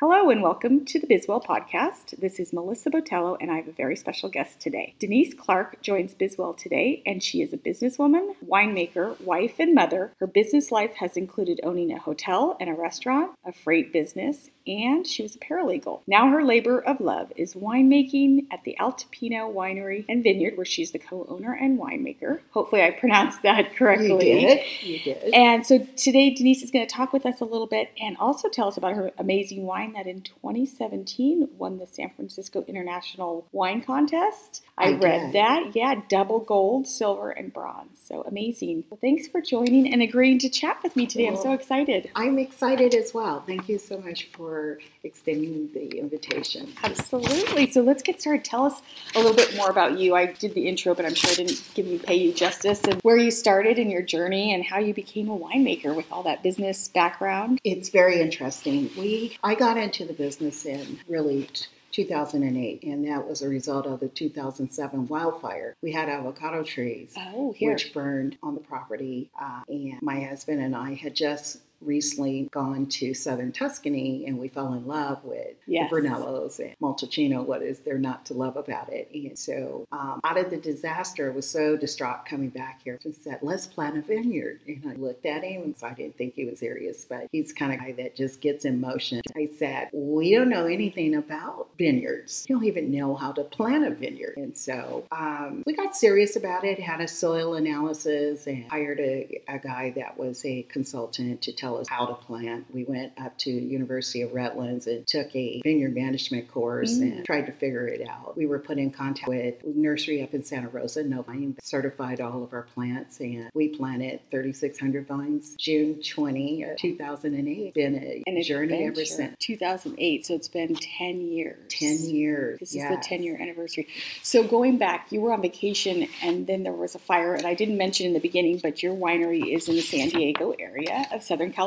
Hello and welcome to the Bizwell podcast. This is Melissa Botello and I have a very special guest today. Denise Clark joins Bizwell today and she is a businesswoman, winemaker, wife, and mother. Her business life has included owning a hotel and a restaurant, a freight business, and she was a paralegal. Now her labor of love is winemaking at the Altipiano Winery and Vineyard, where she's the co-owner and winemaker. Hopefully, I pronounced that correctly. You did. You did. And so today, Denise is going to talk with us a little bit and also tell us about her amazing wine that in 2017 won the San Francisco International Wine Contest. I, I read did. that. Yeah, double gold, silver, and bronze. So amazing. Well, thanks for joining and agreeing to chat with me today. I'm so excited. I'm excited as well. Thank you so much for extending the invitation. Absolutely. So let's get started. Tell us a little bit more about you. I did the intro, but I'm sure I didn't give you pay you justice and where you started in your journey and how you became a winemaker with all that business background. It's very interesting. We I got into the business in really 2008, and that was a result of the 2007 wildfire. We had avocado trees. Oh, here. which burned on the property. Uh, and my husband and I had just recently gone to southern Tuscany and we fell in love with Yes. the Brunellos and Montalcino. What is there not to love about it? And so, um, out of the disaster, I was so distraught coming back here and said, let's plant a vineyard. And I looked at him and so I didn't think he was serious, but he's kind of guy that just gets in motion. I said, we don't know anything about vineyards. We don't even know how to plant a vineyard. And so um, we got serious about it, had a soil analysis, and hired a, a guy that was a consultant to tell how to plant. We went up to University of Redlands and took a vineyard management course Mm. and tried to figure it out. We were put in contact with a nursery up in Santa Rosa, NovaVine, certified all of our plants, and we planted 3,600 vines June 20, uh, 2008. Been a An journey ever since. 2008, so it's been 10 years. 10 years. This is the 10 year anniversary. So going back, you were on vacation and then there was a fire, and I didn't mention in the beginning, but your winery is in the San Diego area of Southern California.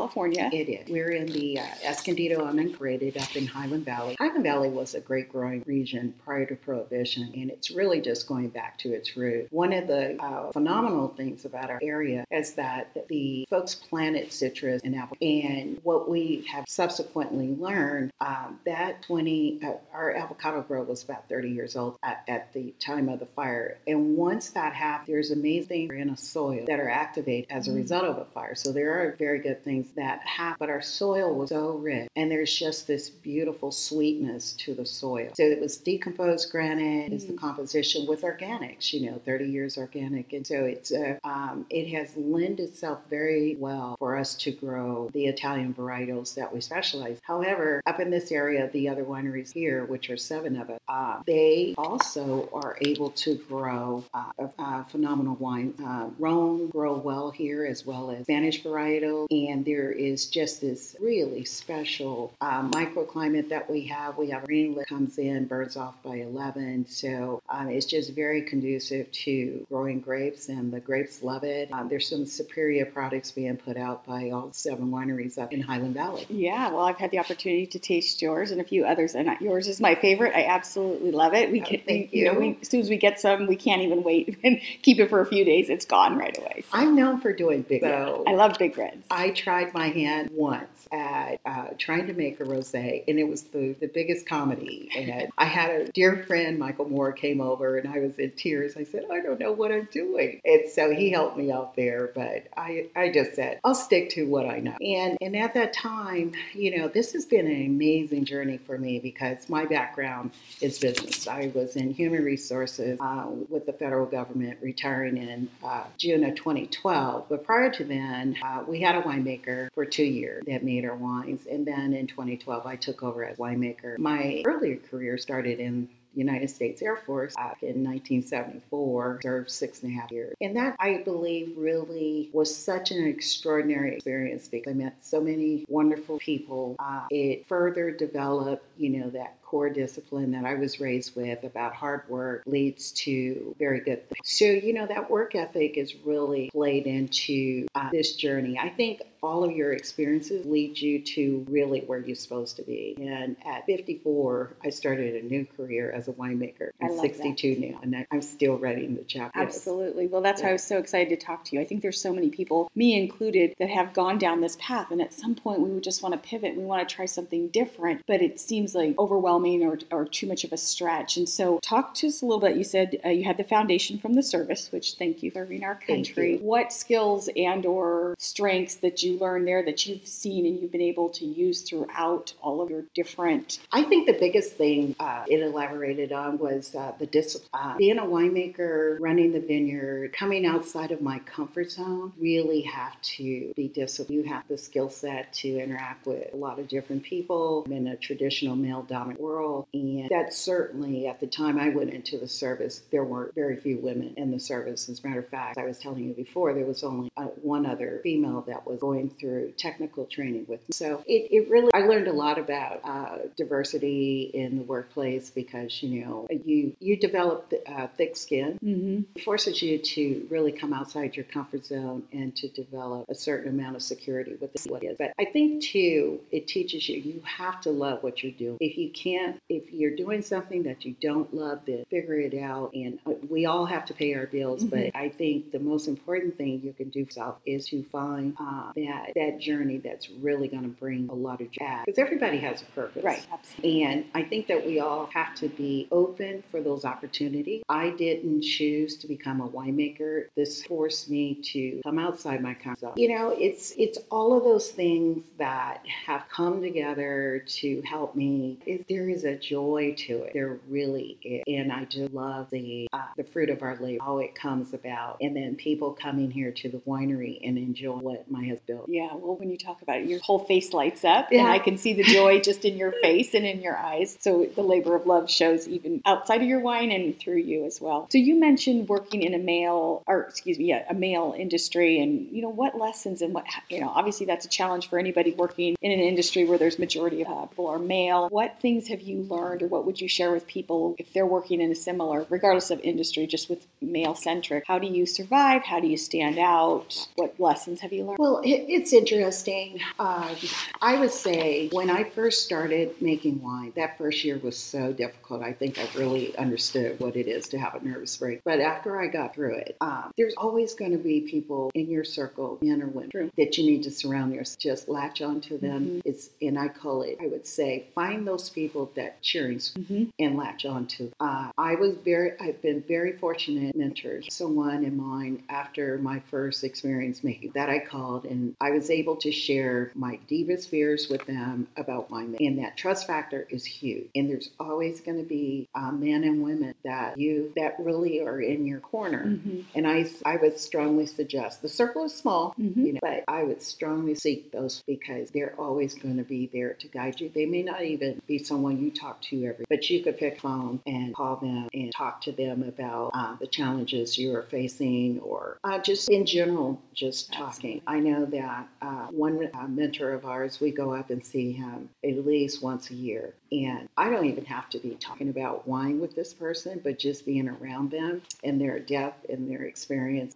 It is. We're in the uh, Escondido Unincorporated up in Highland Valley. Highland Valley was a great growing region prior to Prohibition, and it's really just going back to its root. One of the uh, phenomenal things about our area is that the folks planted citrus and apple, and what we have subsequently learned um, that 20 uh, our avocado grove was about 30 years old at, at the time of the fire, and once that happened, there's amazing things in a soil that are activated as a result of a fire. So there are very good things that happen, but our soil was so rich, and there's just this beautiful sweetness to the soil. So it was decomposed granite is the composition with organics, you know, 30 years organic, and so it's uh, um, it has lent itself very well for us to grow the Italian varietals that we specialize. However, up in this area, the other wineries here, which are seven of us, uh, they also are able to grow uh, a, a phenomenal wine. Uh, Rhone grow well here as well as Spanish varietal, and there is just this really special uh, microclimate that we have. We have rain that comes in, burns off by 11, so um, it's just very conducive to growing grapes, and the grapes love it. Um, there's some superior products being put out by all seven wineries up in Highland Valley. Yeah, well, I've had the opportunity to taste yours and a few others, and yours is my favorite. I absolutely love it. We Oh, can, thank you know, we, as soon as we get some, we can't even wait and keep it for a few days. It's gone right away. So, I'm known for doing big. So I love big reds. I tried my hand once at uh, trying to make a rosé, and it was the, the biggest comedy. And I had a dear friend, Michael Moore, came over, and I was in tears. I said, I don't know what I'm doing, and so he helped me out there. But I, I just said, I'll stick to what I know. And and at that time, you know, this has been an amazing journey for me because my background is business. I was in human resources uh, with the federal government, retiring in uh, June of 2012. But prior to then, uh, we had a winemaker for two years that made our wines. And then in 2012, I took over as winemaker. My earlier career started in United States Air Force in 1974, served six and a half years. And that, I believe, really was such an extraordinary experience because I met so many wonderful people. Uh, it further developed, you know, that core discipline that I was raised with about hard work leads to very good things. So, you know, that work ethic is really played into uh, this journey. I think all of your experiences lead you to really where you're supposed to be. And at 54, I started a new career as a winemaker. I'm 62 that. now, and I'm still writing the chapter. Absolutely. Well, that's yeah. why I was so excited to talk to you. I think there's so many people, me included, that have gone down this path, and at some point we would just want to pivot. We want to try something different, but it seems like overwhelming or, or too much of a stretch. And so, talk to us a little bit. You said uh, you had the foundation from the service, which thank you for serving our country. What skills and/or strengths that you learned there that you've seen and you've been able to use throughout all of your different? I think the biggest thing uh, it elaborated on was uh, the discipline. Uh, being a winemaker, running the vineyard, coming outside of my comfort zone, really have to be disciplined. You have the skill set to interact with a lot of different people in a traditional male dominant world. And that certainly, at the time I went into the service, there were very few women in the service. As a matter of fact, I was telling you before, there was only uh, one other female that was going through technical training with me. So it, it really, I learned a lot about uh, diversity in the workplace because, you know, you, you develop uh, thick skin. Mm-hmm. It forces you to really come outside your comfort zone and to develop a certain amount of security with what is. But I think too, it teaches you, you have to love what you're doing. If you can't, if you're doing something that you don't love, then figure it out. And uh, we all have to pay our bills, mm-hmm. but I think the most important thing you can do for yourself is to find uh, that that journey that's really going to bring a lot of joy. Because everybody has a purpose. Right. Absolutely. And I think that we all have to be open for those opportunities. I didn't choose to become a winemaker. This forced me to come outside my comfort zone. You know, it's it's all of those things that have come together to help me. It, there is a joy to it. There really is. And I do love the uh, the fruit of our labor, how it comes about, and then people coming here to the winery and enjoy what my husband built. Yeah, well, when you talk about it, your whole face lights up, yeah. and I can see the joy just in your face and in your eyes. So the labor of love shows even outside of your wine and through you as well. So you mentioned working in a male, or excuse me, yeah, a male industry, and you know what lessons and what you know. Obviously, that's a challenge for anybody working in an industry where there's majority of people are male. What things have you learned, or what would you share with people if they're working in a similar, regardless of industry, just with male centric? How do you survive? How do you stand out? What lessons have you learned? Well, it's interesting. Uh, I would say when I first started making wine, that first year was so difficult. I think I really understood what it is to have a nervous break. But after I got through it, um, there's always going to be people in your circle, men or women, True. that you need to surround yourself. Just latch onto them. Mm-hmm. It's and I call it. I would say find those people that cheering mm-hmm. and latch onto. Uh, I was very. I've been very fortunate mentors. Someone in mine after my first experience making that I called and I was able to share my deepest fears with them about my And that trust factor is huge. And there's always going to be uh, men and women that you that really are in your corner. Mm-hmm. And I, I would strongly suggest the circle is small, mm-hmm. you know, but I would strongly seek those because they're always going to be there to guide you. They may not even be someone you talk to every, but you could pick phone and call them and talk to them about uh, the challenges you are facing or uh, just in general, just talking. I know that uh, one uh, mentor of ours, we go up and see him at least once a year. And I don't even have to be talking about wine with this person, but just being around them and their depth and their experience.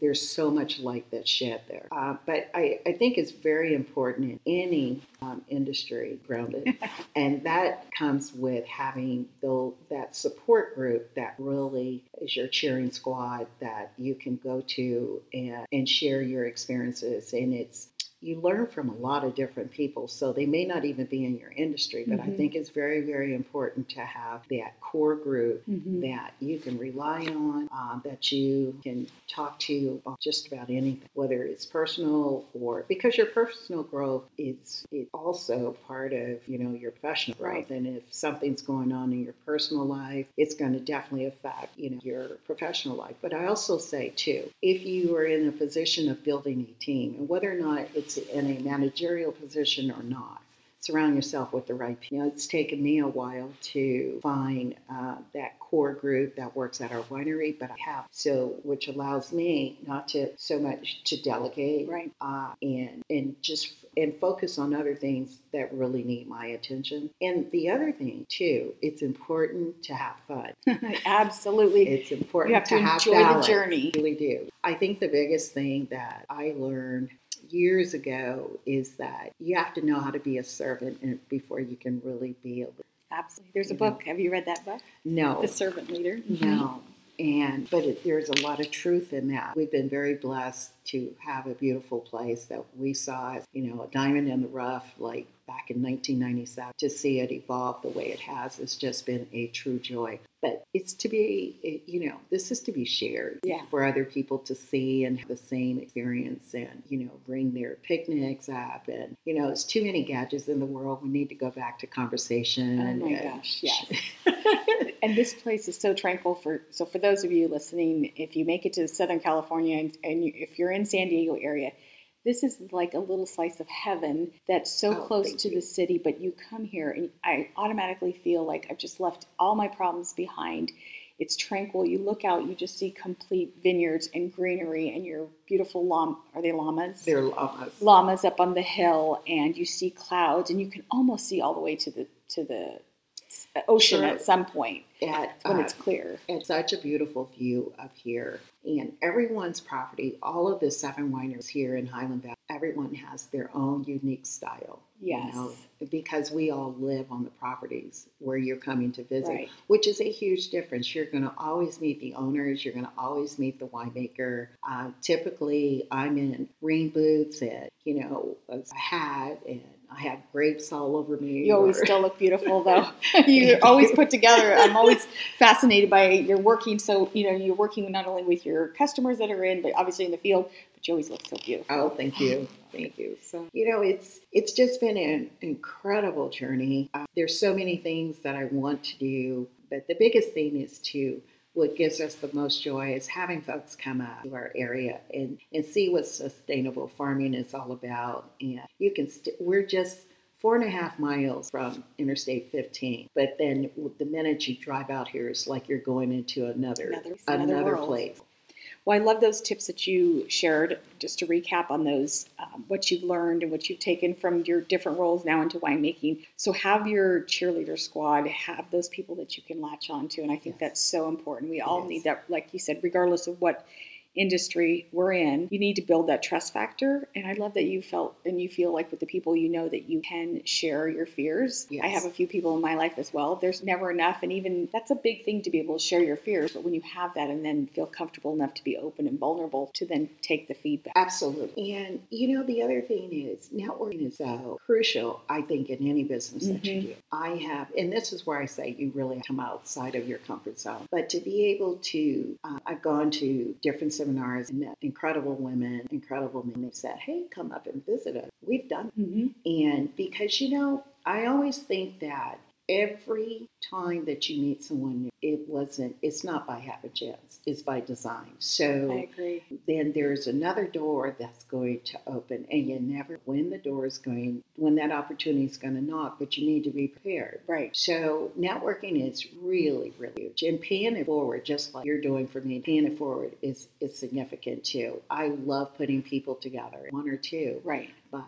There's so much light that's shed there. Uh, but I, I think it's very important in any um, industry grounded. and that comes with having the, that support group that really is your cheering squad that you can go to and, and share your experiences. And it's you learn from a lot of different people. So they may not even be in your industry, but mm-hmm. I think it's very, very important to have that core group mm-hmm. that you can rely on, uh, that you can talk to just about anything, whether it's personal or because your personal growth is, is also part of you know your professional growth. Right. And if something's going on in your personal life, it's going to definitely affect you know your professional life. But I also say too, if you are in a position of building a team, and whether or not it's in a managerial position or not. Surround yourself with the right people. You know, it's taken me a while to find uh, that core group that works at our winery, but I have so which allows me not to so much to delegate, right, uh, and and just and focus on other things that really need my attention. And the other thing too, it's important to have fun. Absolutely. It's important You have to have enjoy balance. the journey. I really do. I think the biggest thing that I learned years ago is that you have to know how to be a servant before you can really be a Absolutely. There's a know. book. Have you read that book? no. The Servant Leader. Mm-hmm. No. And but it, there's a lot of truth in that. We've been very blessed to have a beautiful place that we saw, as, you know, a diamond in the rough, like back in 1997. To see it evolve the way it has has just been a true joy. But it's to be, eh, you know, this is to be shared Yeah. for other people to see and have the same experience, and you know, bring their picnics up. And you know, it's too many gadgets in the world. We need to go back to conversation. Oh my and- gosh, yes. and this place is so tranquil for so for those of you listening if you make it to southern california and, and you, if you're in san diego area this is like a little slice of heaven that's so Oh, close to you. the city but you come here and i automatically feel like i've just left all my problems behind it's tranquil you look out you just see complete vineyards and greenery and your beautiful llama are they llamas They're llamas. llamas up on the hill and you see clouds and you can almost see all the way to the to the ocean Sure. at some point at, when uh, it's clear. It's such a beautiful view up here. And everyone's property, all of the seven wineries here in Highland Valley, everyone has their own unique style. you Yes. know, because we all live on the properties where you're coming to visit, Right. which is a huge difference. You're going to always meet the owners, you're going to always meet the winemaker. Uh, typically, I'm in rain boots and, you know, a hat, and I have grapes all over me. You always or- still look beautiful, though. you're always put together. I'm always fascinated by you're working. So you know you're working not only with your customers that are in, but obviously in the field. But you always look so beautiful. Oh, thank you, thank you. So you know, it's it's just been an incredible journey. Uh, there's so many things that I want to do, but the biggest thing is to what gives us the most joy is having folks come out to our area and and see what sustainable farming is all about. And you can st- we're just four and a half miles from Interstate 15, but then the minute you drive out here, it's like you're going into another Another- another world. place. Well, I love those tips that you shared. Just to recap on those, um, what you've learned and what you've taken from your different roles now into winemaking. So, have your cheerleader squad, have those people that you can latch on to. And I think Yes. that's so important. We all Yes. need that, like you said, regardless of what industry we're in, you need to build that trust factor. And I love that you felt and you feel like with the people you know that you can share your fears. I have a few people in my life as well. There's never enough. And even that's a big thing to be able to share your fears. But when you have that and then feel comfortable enough to be open and vulnerable to then take the feedback. Absolutely. And you know, the other thing is networking is so crucial, I think, in any business that you Mhm. do. I have, and this is where I say you really come outside of your comfort zone. But to be able to, uh, I've gone to different seminars and met incredible women, incredible men. They've said, hey, come up and visit us. We've done Mm-hmm. and because, you know, I always think that every time that you meet someone new, it wasn't, it's not by happen chance, it's by design. I So agree. then there's another door that's going to open, and you never, when the door is going, when that opportunity is going to knock, but you need to be prepared. Right. So networking is really, really huge, and paying it forward, just like you're doing for me, paying it forward is is significant too. I love putting people together, one or two, Right. but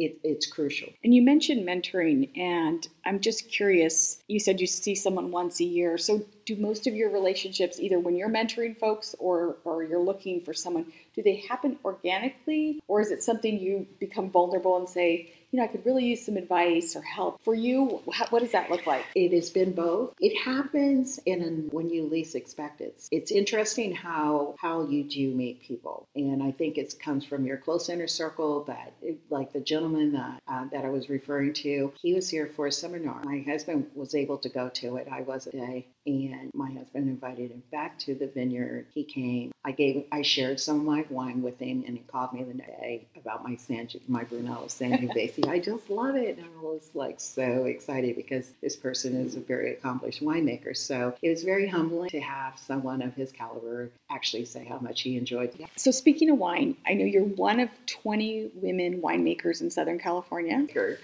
it, it's crucial. And you mentioned mentoring, and I'm just curious. You said you see someone once a year. So, do most of your relationships, either when you're mentoring folks or, or you're looking for someone, do they happen organically? Or is it something you become vulnerable and say, you know, I could really use some advice or help? For you, what does that look like? It has been both. It happens in when you least expect it. It's interesting how how you do meet people, and I think it comes from your close inner circle. But it, like the gentleman that uh, that I was referring to, he was here for a seminar. My husband was able to go to it. I wasn't and my husband invited him back to the vineyard. He came. I gave I shared some of my wine with him, and he called me the next day about my San my Brunello Sangiovese. I just love it, and I was like so excited because this person is a very accomplished winemaker. So it was very humbling to have someone of his caliber actually say how much he enjoyed. it. So, speaking of wine, I know you're one of 20 women winemakers in Southern California.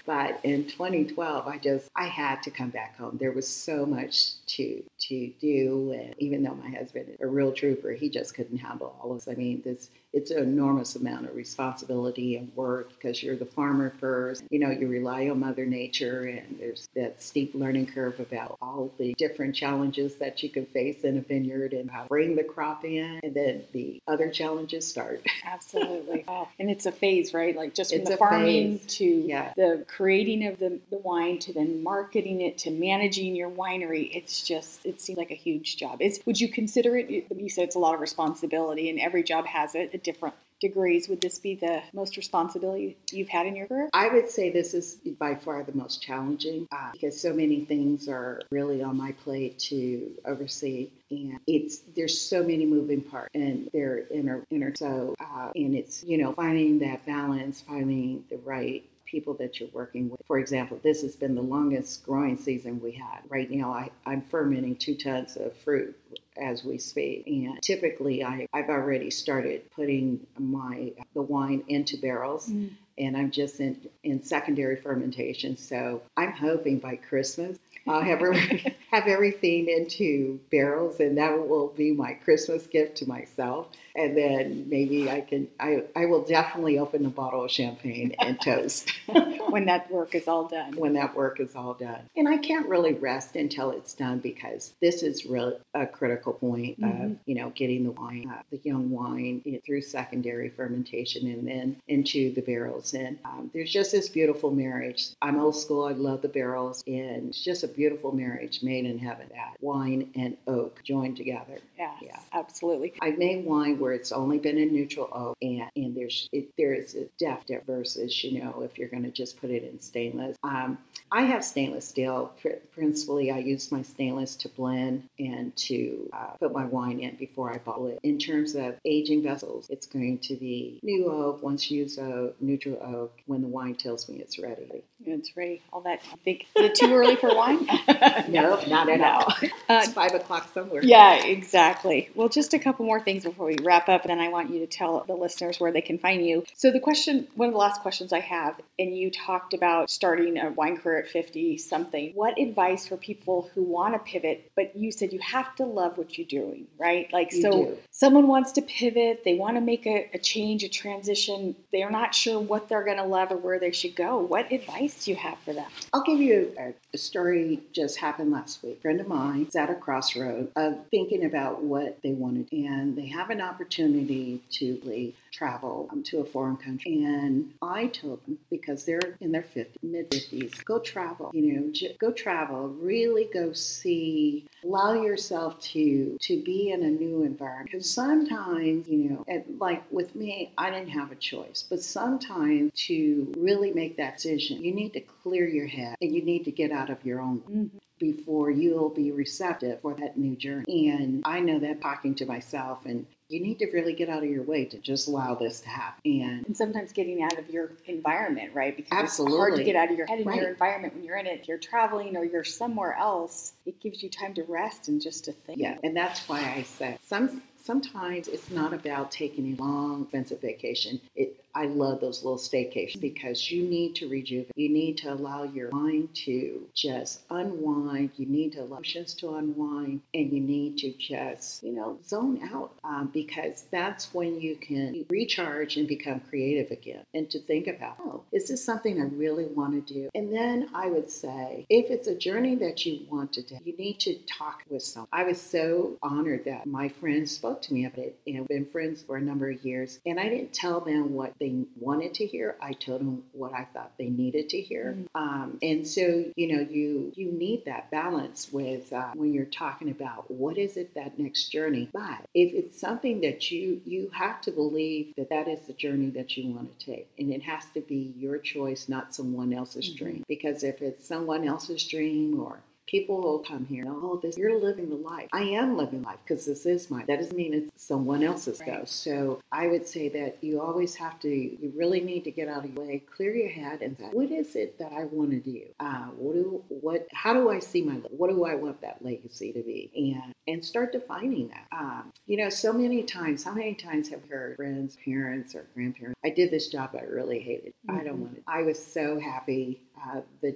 But in 2012, I just I had to come back home. There was so much to to do, and even though my husband a real trooper, he just couldn't handle all of this. I mean, this it's an enormous amount of responsibility and work because you're the farmer first. You know, you rely on Mother Nature, and there's that steep learning curve about all the different challenges that you can face in a vineyard and how to bring the crop in, and then the other challenges start. Absolutely. And it's a phase, right? Like just from It's the farming phase. to Yeah. the creating of the, the wine to then marketing it to managing your winery. It's just, it seems like a huge job. Is Would you consider it, you said it's a lot of responsibility and every job has it different degrees. Would this be the most responsibility you've had in your career? I would say this is by far the most challenging uh, because so many things are really on my plate to oversee, and it's there's so many moving parts, and they're inter, inter so uh, and it's you know finding that balance, finding the right people that you're working with. For example, this has been the longest growing season we had. Right now, I, I'm fermenting two tons of fruit as we speak. And typically, I, I've already started putting my the wine into barrels. Mm. And I'm just in, in secondary fermentation. So I'm hoping by Christmas I'll have, every, have everything into barrels, and that will be my Christmas gift to myself. And then maybe I can, I, I will definitely open a bottle of champagne and toast when that work is all done. when that work is all done. And I can't really rest until it's done because this is really a critical point Mhm. of, you know, getting the wine, uh, the young wine you know, through secondary fermentation and then into the barrels. And um, there's just this beautiful marriage. I'm old school. I love the barrels. And it's just a beautiful marriage made in heaven that wine and oak joined together. Yes, Yeah. absolutely. I've made wine where it's only been in neutral oak, and, and there's it, there is a depth versus you know if you're going to just put it in stainless. Um, I have stainless steel. Pr- Principally, I use my stainless to blend and to uh, put my wine in before I bottle it. In terms of aging vessels, it's going to be new oak, once used oak, neutral oak. When the wine tells me it's ready. It's ready. All that. I think is it too early for wine? no, not at all. Uh, it's five o'clock somewhere. Yeah, exactly. Well, just a couple more things before we wrap up, and then I want you to tell the listeners where they can find you. So, the question, one of the last questions I have, and you talked about starting a wine career at 50 something. What advice for people who want to pivot, but you said you have to love what you're doing, right? Like, You so do. someone wants to pivot, they want to make a, a change, a transition, they're not sure what they're going to love or where they should go. What advice you have for them? I'll give you a, a story just happened last week. A friend of mine is at a crossroad of thinking about what they wanted, and they have an opportunity to leave, travel um, to a foreign country. And I told them because they're in their 50s, mid 50s, go travel. You know, j- go travel. Really go see. Allow yourself to to be in a new environment. Because sometimes, you know, and like with me, I didn't have a choice. But sometimes to really make that decision, you need to clear your head and you need to get out of your own Mhm. before you'll be receptive for that new journey. And I know that talking to myself and you need to really get out of your way to just allow this to happen. And And sometimes getting out of your environment, right? Because it's hard to get out of your head in Right. your environment when you're in it. If you're traveling or you're somewhere else, it gives you time to rest and just to think. Yeah, and that's why I said some. Sometimes it's not about taking a long, expensive vacation. It, I love those little staycations because you need to rejuvenate. You need to allow your mind to just unwind. You need to allow emotions to unwind, and you need to just, you know, zone out um, because that's when you can recharge and become creative again. And to think about, oh, is this something I really want to do? And then I would say, if it's a journey that you want to do, you need to talk with someone. I was so honored that my friends spoke to me about it and been friends for a number of years. And I didn't tell them what they wanted to hear. I told them what I thought they needed to hear. Um, and so, you know, you you need that balance with uh, when you're talking about what is it that next journey. But if it's something that you you have to believe that that is the journey that you want to take, and it has to be your choice, not someone else's Mhm. dream. Because if it's someone else's dream or People will come here. and all Oh, this you're living the life. I am living life because this is mine. That doesn't mean it's someone else's Right. though. So I would say that you always have to. You really need to get out of your way, clear your head, and say, what is it that I want to do? Uh, what do what? How do I see my? What do I want that legacy to be? And and start defining that. Um, you know, so many times. How many times have heard friends, parents, or grandparents? I did this job I really hated. I don't Mhm. want it. I was so happy uh, the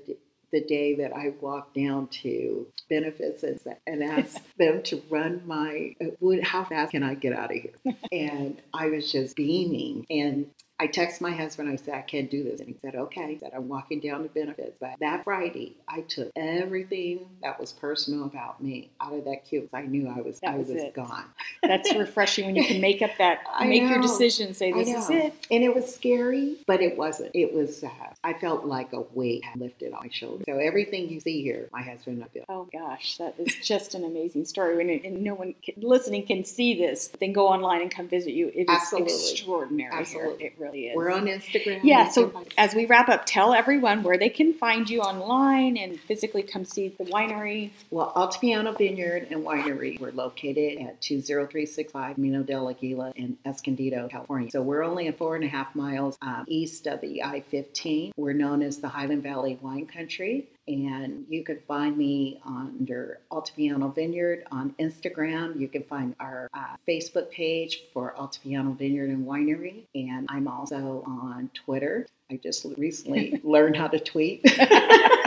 the day that I walked down to benefits and, and asked them to run my, uh, how fast can I get out of here? And I was just beaming. And I texted my husband. I said, I can't do this. And he said, okay. He said, I'm walking down to benefits. But that Friday, I took everything that was personal about me out of that queue. I knew I was, That I was gone. That's refreshing when you can make up that, make your decision, say, this is it. And it was scary, but it wasn't. It was, uh, I felt like a weight had lifted off my shoulders. So everything you see here, my husband and I did. Oh gosh, that is just an amazing story. When it, and no one can, listening can see this, then go online and come visit you. It is Absolutely. extraordinary. Absolutely. Here. It really is. We're on Instagram. yeah. So as we wrap up, tell everyone where they can find you online and physically come see the winery. Well, Altipiano Vineyard and Winery, we're located at 20365 Mino del Aguila in Escondido, California. So we're only a four and a half miles um, east of the I 15. We're known as the Highland Valley Wine Country. And you can find me under Altipiano Vineyard on Instagram. You can find our uh, Facebook page for Altipiano Vineyard and Winery. And I'm also on Twitter. I just recently learned how to tweet.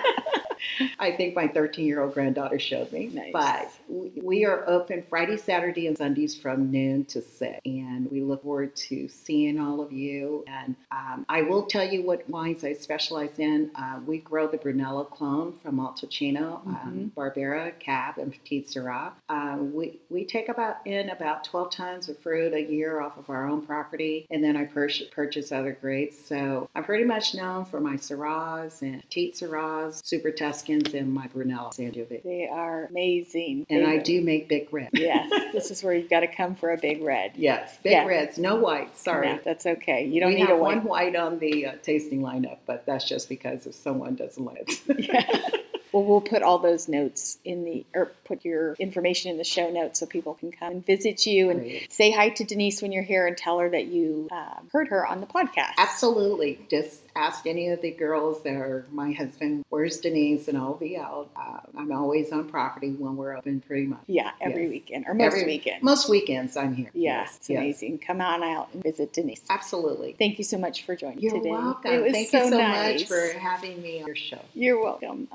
I think my 13 year old granddaughter showed me. Nice. But we- are open Friday, Saturday, and Sundays from noon to 6. And we look forward to seeing all of you. And um, I will tell you what wines I specialize in. Uh, we grow the Brunello clone from Montalcino, um, Barbera, Cab, and Petite Syrah. Um, we, we take about in about 12 tons of fruit a year off of our own property. And then I pur- purchase other grapes. So I'm pretty much known for my Syrahs and Petite Syrahs, Super Tuscans, and my Brunello Sangiovese. They are amazing. And They I really- do make big red. Yes, this is where you've got to come for a big red. Yes, big Yeah. reds, no white. Sorry. No, that's okay. You don't we need have a white. one white on the uh, tasting lineup, but that's just because if someone doesn't like it. Yeah. Well, we'll put all those notes in the, or put your information in the show notes so people can come and visit you and Great. say hi to Denise when you're here and tell her that you um, heard her on the podcast. Absolutely. Just ask any of the girls that are my husband, where's Denise? And I'll be out. Uh, I'm always on property when we're open pretty much. Yeah, every Yes. weekend or most Every- weekend. Most weekends I'm here. yes, it's yes. amazing. Come on out and visit Denise. Absolutely. Thank you so much for joining You're today. welcome. It was Thank so you so nice. much for having me on your show. You're welcome.